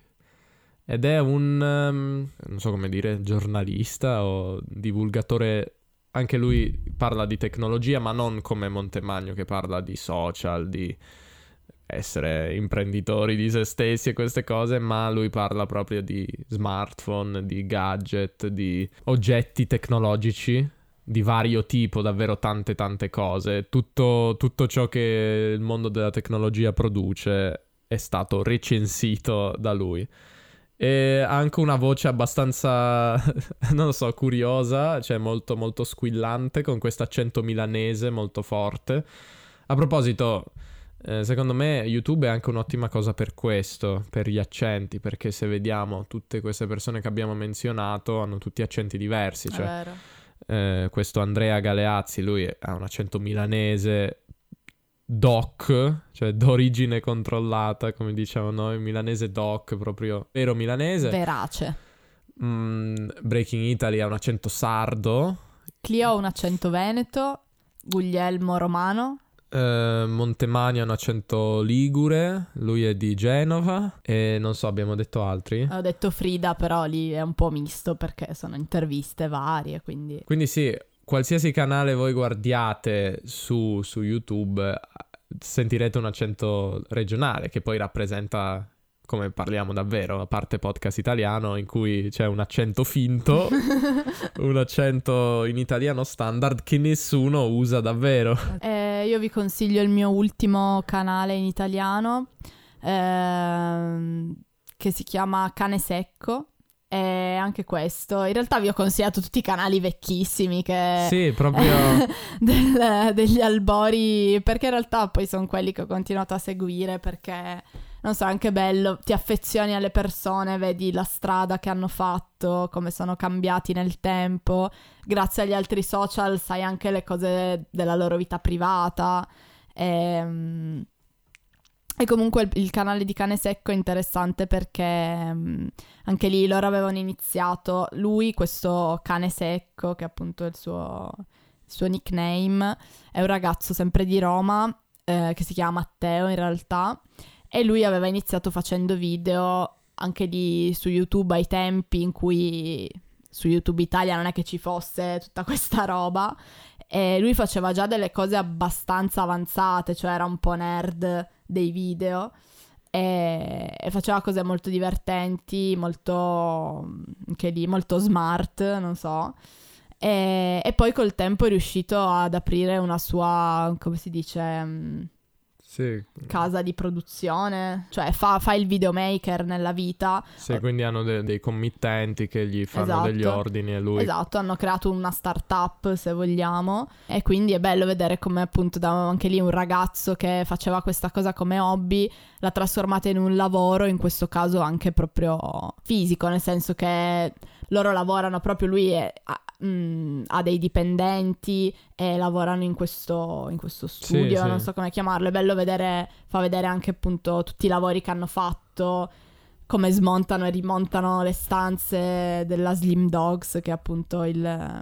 ed è un, um, non so come dire, giornalista o divulgatore. Anche lui parla di tecnologia, ma non come Montemagno che parla di social, di essere imprenditori di se stessi e queste cose, ma lui parla proprio di smartphone, di gadget, di oggetti tecnologici di vario tipo, davvero tante tante cose. Tutto, tutto ciò che il mondo della tecnologia produce è stato recensito da lui. E ha anche una voce abbastanza, non lo so, curiosa, cioè molto molto squillante, con questo accento milanese molto forte. A proposito, eh, secondo me YouTube è anche un'ottima cosa per questo, per gli accenti, perché se vediamo tutte queste persone che abbiamo menzionato hanno tutti accenti diversi. Cioè, eh, questo Andrea Galeazzi, lui ha un accento milanese doc, cioè d'origine controllata, come diciamo noi, milanese doc, proprio vero milanese. Verace. Mm, Breaking Italy ha un accento sardo. Clio ha un accento veneto, Guglielmo romano. Uh, Montemagno un accento ligure, lui è di Genova e non so, abbiamo detto altri? Ho detto Frida, però lì è un po' misto perché sono interviste varie, quindi... Quindi sì, qualsiasi canale voi guardiate su, su YouTube sentirete un accento regionale che poi rappresenta come parliamo davvero, a parte podcast italiano in cui c'è un accento finto, un accento in italiano standard che nessuno usa davvero. Eh, io vi consiglio il mio ultimo canale in italiano ehm, che si chiama Cane Secco. E anche questo, in realtà vi ho consigliato tutti i canali vecchissimi che... Sì, proprio... del, degli albori, perché in realtà poi sono quelli che ho continuato a seguire perché non so, anche bello, ti affezioni alle persone, vedi la strada che hanno fatto, come sono cambiati nel tempo. Grazie agli altri social sai anche le cose della loro vita privata. E, ehm, e comunque il, il, canale di Cane Secco è interessante perché um, anche lì loro avevano iniziato, lui, questo Cane Secco, che appunto è il suo, il suo nickname, è un ragazzo sempre di Roma, eh, che si chiama Matteo in realtà, e lui aveva iniziato facendo video anche lì su YouTube ai tempi in cui su YouTube Italia non è che ci fosse tutta questa roba e lui faceva già delle cose abbastanza avanzate, cioè era un po' nerd dei video e, e faceva cose molto divertenti, molto anche lì molto smart, non so. E, e, poi col tempo è riuscito ad aprire una sua, come si dice, Sì. casa di produzione, cioè fa, fa il videomaker nella vita. Sì, quindi hanno de- dei committenti che gli fanno Esatto. degli ordini e lui... Esatto, hanno creato una startup se vogliamo e quindi è bello vedere come appunto da anche lì un ragazzo che faceva questa cosa come hobby l'ha trasformata in un lavoro, in questo caso anche proprio fisico, nel senso che loro lavorano proprio, lui è- ha, mm, ha dei dipendenti e lavorano in questo, in questo studio, sì. non so come chiamarlo, è bello vedere, fa vedere anche appunto tutti i lavori che hanno fatto come smontano e rimontano le stanze della Slim Dogs, che è appunto il,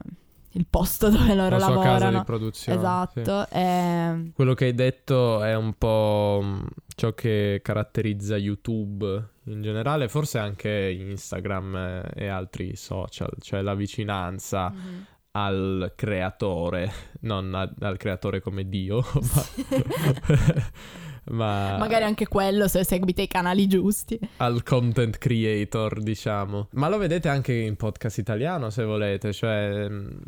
il posto dove loro la sua lavorano. casa di produzione. sì. Esatto. e- Quello che hai detto è un po' mh, ciò che caratterizza YouTube in generale, forse anche Instagram e altri social, cioè la vicinanza al creatore, non a- al creatore come Dio, ma, ma Magari anche quello se seguite i canali giusti. al content creator, diciamo. Ma lo vedete anche in podcast italiano se volete, cioè mh,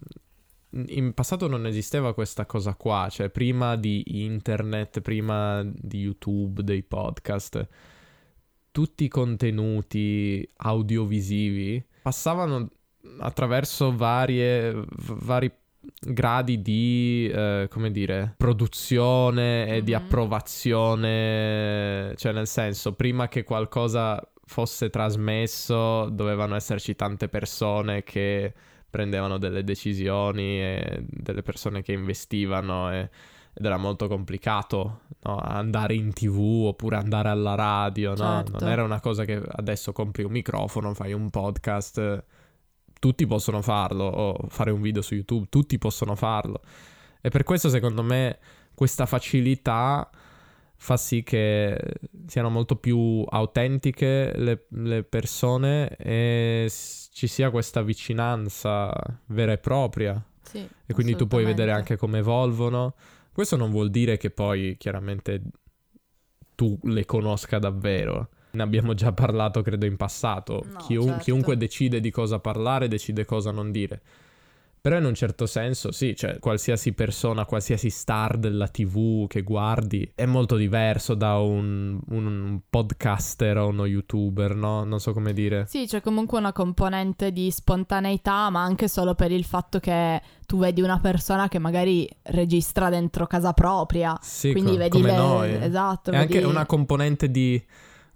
in passato non esisteva questa cosa qua, cioè prima di internet, prima di YouTube, dei podcast, tutti i contenuti audiovisivi passavano attraverso varie, v- vari gradi di, eh, come dire, produzione e di Mhm. approvazione, cioè nel senso, prima che qualcosa fosse trasmesso dovevano esserci tante persone che prendevano delle decisioni e delle persone che investivano e- ed era molto complicato no? andare in tv oppure andare alla radio, no? Certo. Non era una cosa che adesso compri un microfono, fai un podcast, tutti possono farlo, o fare un video su YouTube, tutti possono farlo. E per questo secondo me questa facilità fa sì che siano molto più autentiche le, le persone e ci sia questa vicinanza vera e propria. Sì, E quindi tu puoi vedere anche come evolvono. Questo non vuol dire che poi chiaramente tu le conosca davvero. Ne abbiamo già parlato, credo, in passato. No, Chiun- certo. Chiunque decide di cosa parlare, decide cosa non dire. Però in un certo senso, sì, cioè qualsiasi persona, qualsiasi star della TV che guardi è molto diverso da un, un podcaster o uno youtuber, no? Non so come dire. Sì, c'è comunque una componente di spontaneità, ma anche solo per il fatto che tu vedi una persona che magari registra dentro casa propria. Sì, quindi co- vedi come le- noi. Esatto, anche vedi- una componente di,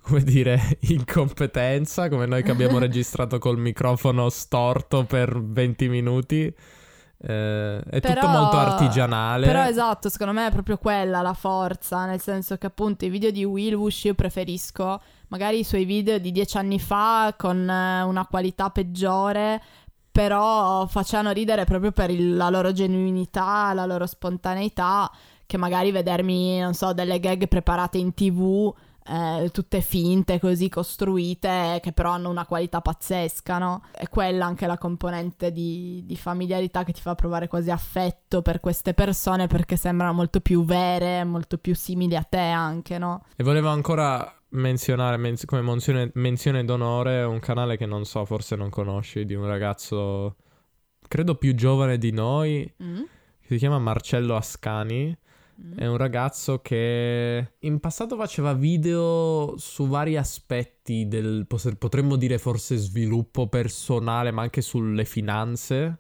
come dire, incompetenza, come noi che abbiamo registrato col microfono storto per 20 minuti. Eh, è tutto Però- molto artigianale. Però esatto, secondo me è proprio quella la forza, nel senso che appunto i video di Will Wush io preferisco magari i suoi video di dieci anni fa con eh, una qualità peggiore, però facevano ridere proprio per il- la loro genuinità, la loro spontaneità, che magari vedermi, non so, delle gag preparate in tv. Eh, tutte finte, così costruite, che però hanno una qualità pazzesca, no? È quella anche la componente di, di familiarità che ti fa provare quasi affetto per queste persone perché sembrano molto più vere, molto più simili a te anche, no? E volevo ancora menzionare menz- come menzione, menzione d'onore un canale che non so, forse non conosci, di un ragazzo, credo più giovane di noi, Mm? che si chiama Marcello Ascani. Mm. È un ragazzo che in passato faceva video su vari aspetti del, potremmo dire forse sviluppo personale, ma anche sulle finanze,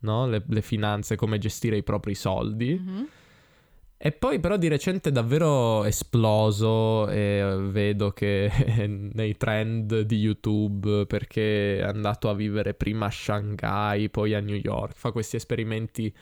no? Le, le finanze, come gestire i propri soldi. Mhm. E poi però di recente è davvero esploso e vedo che nei trend di YouTube perché è andato a vivere prima a Shanghai, poi a New York, fa questi esperimenti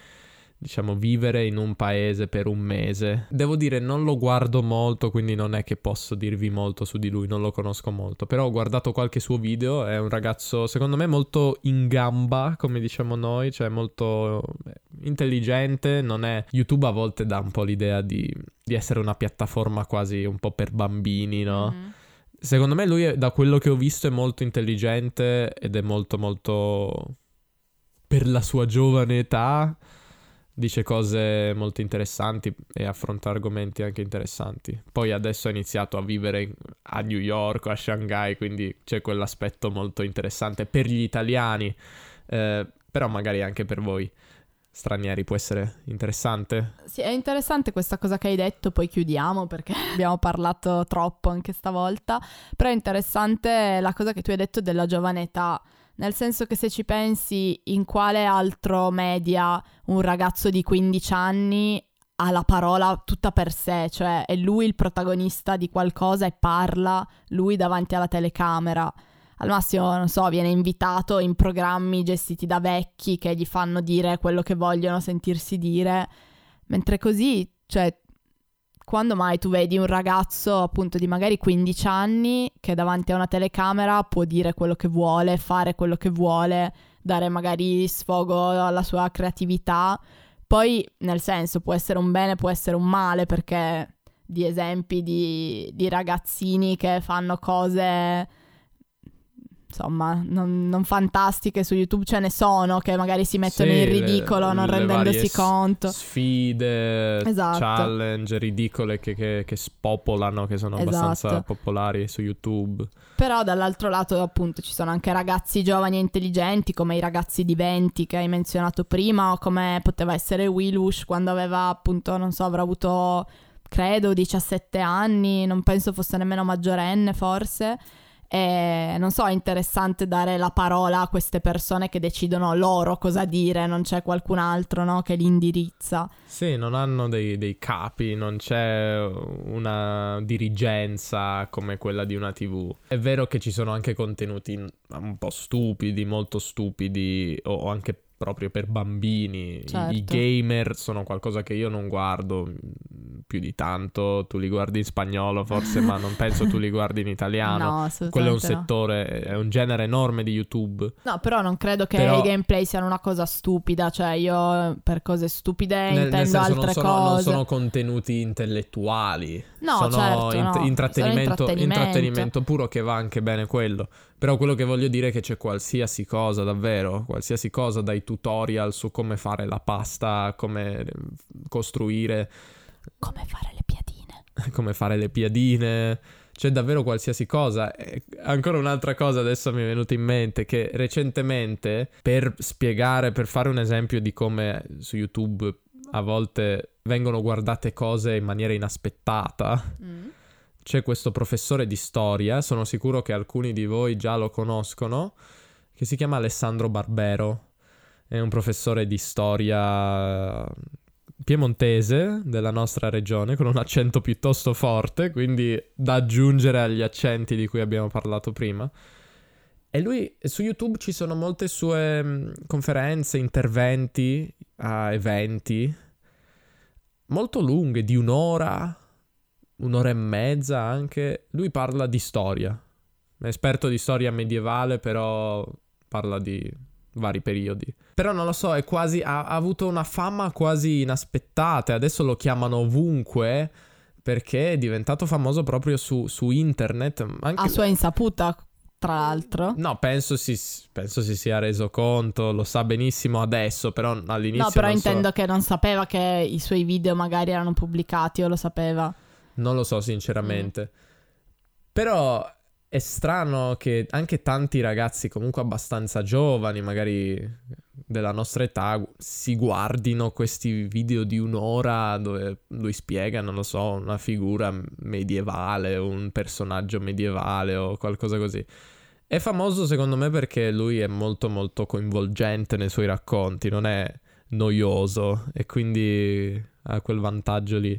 diciamo, vivere in un paese per un mese. Devo dire, non lo guardo molto, quindi non è che posso dirvi molto su di lui, non lo conosco molto. Però ho guardato qualche suo video, è un ragazzo, secondo me, molto in gamba, come diciamo noi, cioè molto eh, intelligente, non è... YouTube a volte dà un po' l'idea di, di essere una piattaforma quasi un po' per bambini, no? Mhm. Secondo me lui, è- da quello che ho visto, è molto intelligente ed è molto, molto... per la sua giovane età, dice cose molto interessanti e affronta argomenti anche interessanti. Poi adesso ha iniziato a vivere a New York a Shanghai, quindi c'è quell'aspetto molto interessante per gli italiani, eh, però magari anche per voi. stranieri può essere interessante. Sì, è interessante questa cosa che hai detto, poi chiudiamo perché abbiamo parlato troppo anche stavolta, però è interessante la cosa che tu hai detto della giovane età, nel senso che se ci pensi in quale altro media un ragazzo di 15 anni ha la parola tutta per sé, cioè è lui il protagonista di qualcosa e parla lui davanti alla telecamera. Al massimo, non so, viene invitato in programmi gestiti da vecchi che gli fanno dire quello che vogliono sentirsi dire, mentre così, cioè, quando mai tu vedi un ragazzo appunto di magari 15 anni che davanti a una telecamera può dire quello che vuole, fare quello che vuole, dare magari sfogo alla sua creatività, poi nel senso può essere un bene, può essere un male perché di esempi di, di ragazzini che fanno cose insomma, non, non, fantastiche su YouTube ce ne sono che magari si mettono sì, in ridicolo le, non le rendendosi conto. Sfide, esatto. challenge ridicole che, che, che, spopolano, che sono esatto. abbastanza popolari su YouTube. Però dall'altro lato appunto ci sono anche ragazzi giovani e intelligenti come i ragazzi di 20 che hai menzionato prima o come poteva essere Wilush quando aveva appunto, non so, avrà avuto credo 17 anni, non penso fosse nemmeno maggiorenne forse e non so, è interessante dare la parola a queste persone che decidono loro cosa dire, non c'è qualcun altro no, che li indirizza. Sì, non hanno dei, dei, capi, non c'è una dirigenza come quella di una TV. È vero che ci sono anche contenuti un po' stupidi, molto stupidi, o anche proprio per bambini. Certo. I gamer sono qualcosa che io non guardo mm, più di tanto. Tu li guardi in spagnolo forse, ma non penso tu li guardi in italiano. No, Quello è un settore, è un genere enorme di YouTube. No, però non credo che però... i gameplay siano una cosa stupida. Cioè, io per cose stupide nel, intendo nel senso, altre non sono, cose. Non sono contenuti intellettuali. No, sono certo, int- no. intrattenimento, intrattenimento. intrattenimento puro che va anche bene quello. Però quello che voglio dire è che c'è qualsiasi cosa, davvero, qualsiasi cosa, dai tutorial su come fare la pasta, come costruire... Come fare le piadine. come fare le piadine. C'è davvero qualsiasi cosa. E ancora un'altra cosa adesso mi è venuta in mente, che recentemente, per spiegare, per fare un esempio di come su YouTube a volte vengono guardate cose in maniera inaspettata... Mm c'è questo professore di storia, sono sicuro che alcuni di voi già lo conoscono, che si chiama Alessandro Barbero. È un professore di storia piemontese della nostra regione con un accento piuttosto forte, quindi da aggiungere agli accenti di cui abbiamo parlato prima. E lui su YouTube ci sono molte sue mm, conferenze, interventi a eventi molto lunghe, di un'ora, un'ora e mezza anche. Lui parla di storia. È esperto di storia medievale, però parla di vari periodi. Però non lo so, è quasi. Ha, ha avuto una fama quasi inaspettata. Adesso lo chiamano ovunque. Perché è diventato famoso proprio su, su internet. Anche... A sua insaputa, tra l'altro. No, penso si, penso si, sia reso conto, lo sa benissimo adesso, però all'inizio... No, però intendo so. che non sapeva che i suoi video magari erano pubblicati o lo sapeva. Non lo so sinceramente. Mm. Però è strano che anche tanti ragazzi comunque abbastanza giovani, magari della nostra età, si guardino questi video di un'ora dove lui spiega, non lo so, una figura medievale, un personaggio medievale o qualcosa così. È famoso secondo me perché lui è molto molto coinvolgente nei suoi racconti, non è noioso e quindi ha quel vantaggio lì.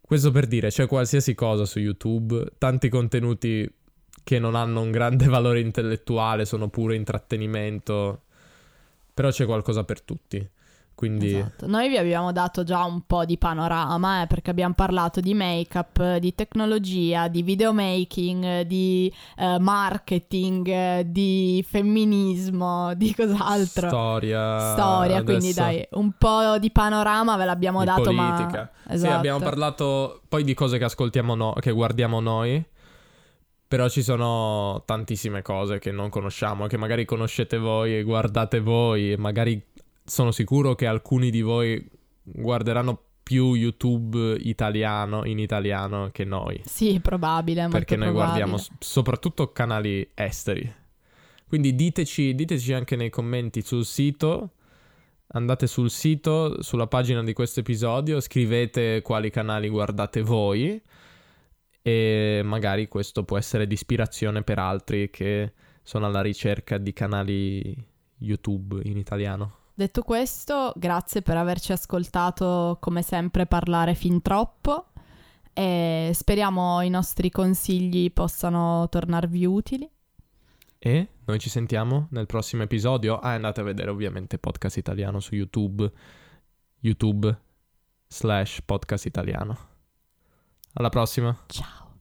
Questo per dire, c'è qualsiasi cosa su YouTube, tanti contenuti che non hanno un grande valore intellettuale, sono pure intrattenimento, però c'è qualcosa per tutti. Quindi... Esatto. Noi vi abbiamo dato già un po' di panorama eh, perché abbiamo parlato di make-up, di tecnologia, di videomaking, di eh, marketing, di femminismo, di cos'altro. Storia. Storia, adesso... quindi dai, un po' di panorama ve l'abbiamo di dato. Politica. Ma... Esatto. Sì, abbiamo parlato poi di cose che ascoltiamo, no- che guardiamo noi. Però ci sono tantissime cose che non conosciamo, che magari conoscete voi e guardate voi, e magari sono sicuro che alcuni di voi guarderanno più YouTube italiano in italiano che noi. Sì, probabile. Perché noi probabile. guardiamo soprattutto canali esteri. Quindi diteci, diteci anche nei commenti sul sito andate sul sito, sulla pagina di questo episodio, scrivete quali canali guardate voi e magari questo può essere di ispirazione per altri che sono alla ricerca di canali YouTube in italiano. Detto questo, grazie per averci ascoltato come sempre parlare fin troppo e speriamo i nostri consigli possano tornarvi utili. E noi ci sentiamo nel prossimo episodio. Ah, andate a vedere ovviamente Podcast Italiano su YouTube, YouTube slash Podcast Italiano. Alla prossima. Ciao.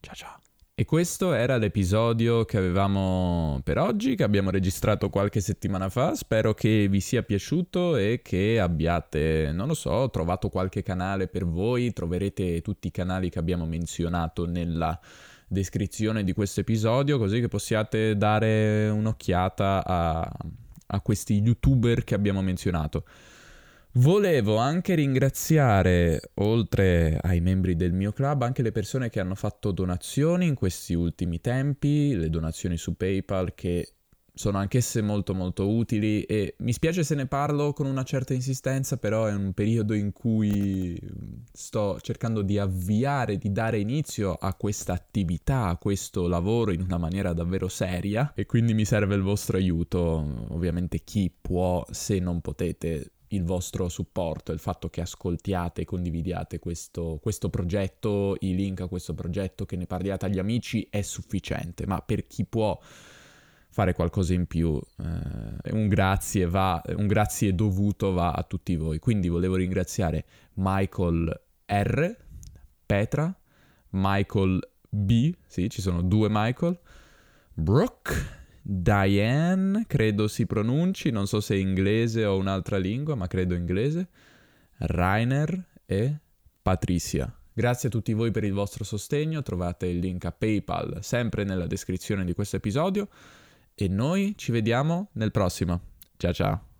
Ciao ciao. E questo era l'episodio che avevamo per oggi, che abbiamo registrato qualche settimana fa. Spero che vi sia piaciuto e che abbiate, non lo so, trovato qualche canale per voi. Troverete tutti i canali che abbiamo menzionato nella descrizione di questo episodio, così che possiate dare un'occhiata a, a questi youtuber che abbiamo menzionato. Volevo anche ringraziare, oltre ai membri del mio club, anche le persone che hanno fatto donazioni in questi ultimi tempi, le donazioni su PayPal che sono anch'esse molto molto utili. E mi spiace se ne parlo con una certa insistenza, però è un periodo in cui sto cercando di avviare, di dare inizio a questa attività, a questo lavoro in una maniera davvero seria. E quindi mi serve il vostro aiuto, ovviamente chi può, se non potete il vostro supporto, il fatto che ascoltiate e condividiate questo, questo, progetto, i link a questo progetto, che ne parliate agli amici è sufficiente, ma per chi può fare qualcosa in più, eh, un, grazie va, un grazie dovuto va a tutti voi. Quindi volevo ringraziare Michael R, Petra, Michael B, sì, ci sono due Michael, Brooke, Diane, credo si pronunci, non so se inglese o un'altra lingua, ma credo inglese, Rainer e Patricia. Grazie a tutti voi per il vostro sostegno, trovate il link a PayPal sempre nella descrizione di questo episodio e noi ci vediamo nel prossimo. Ciao ciao.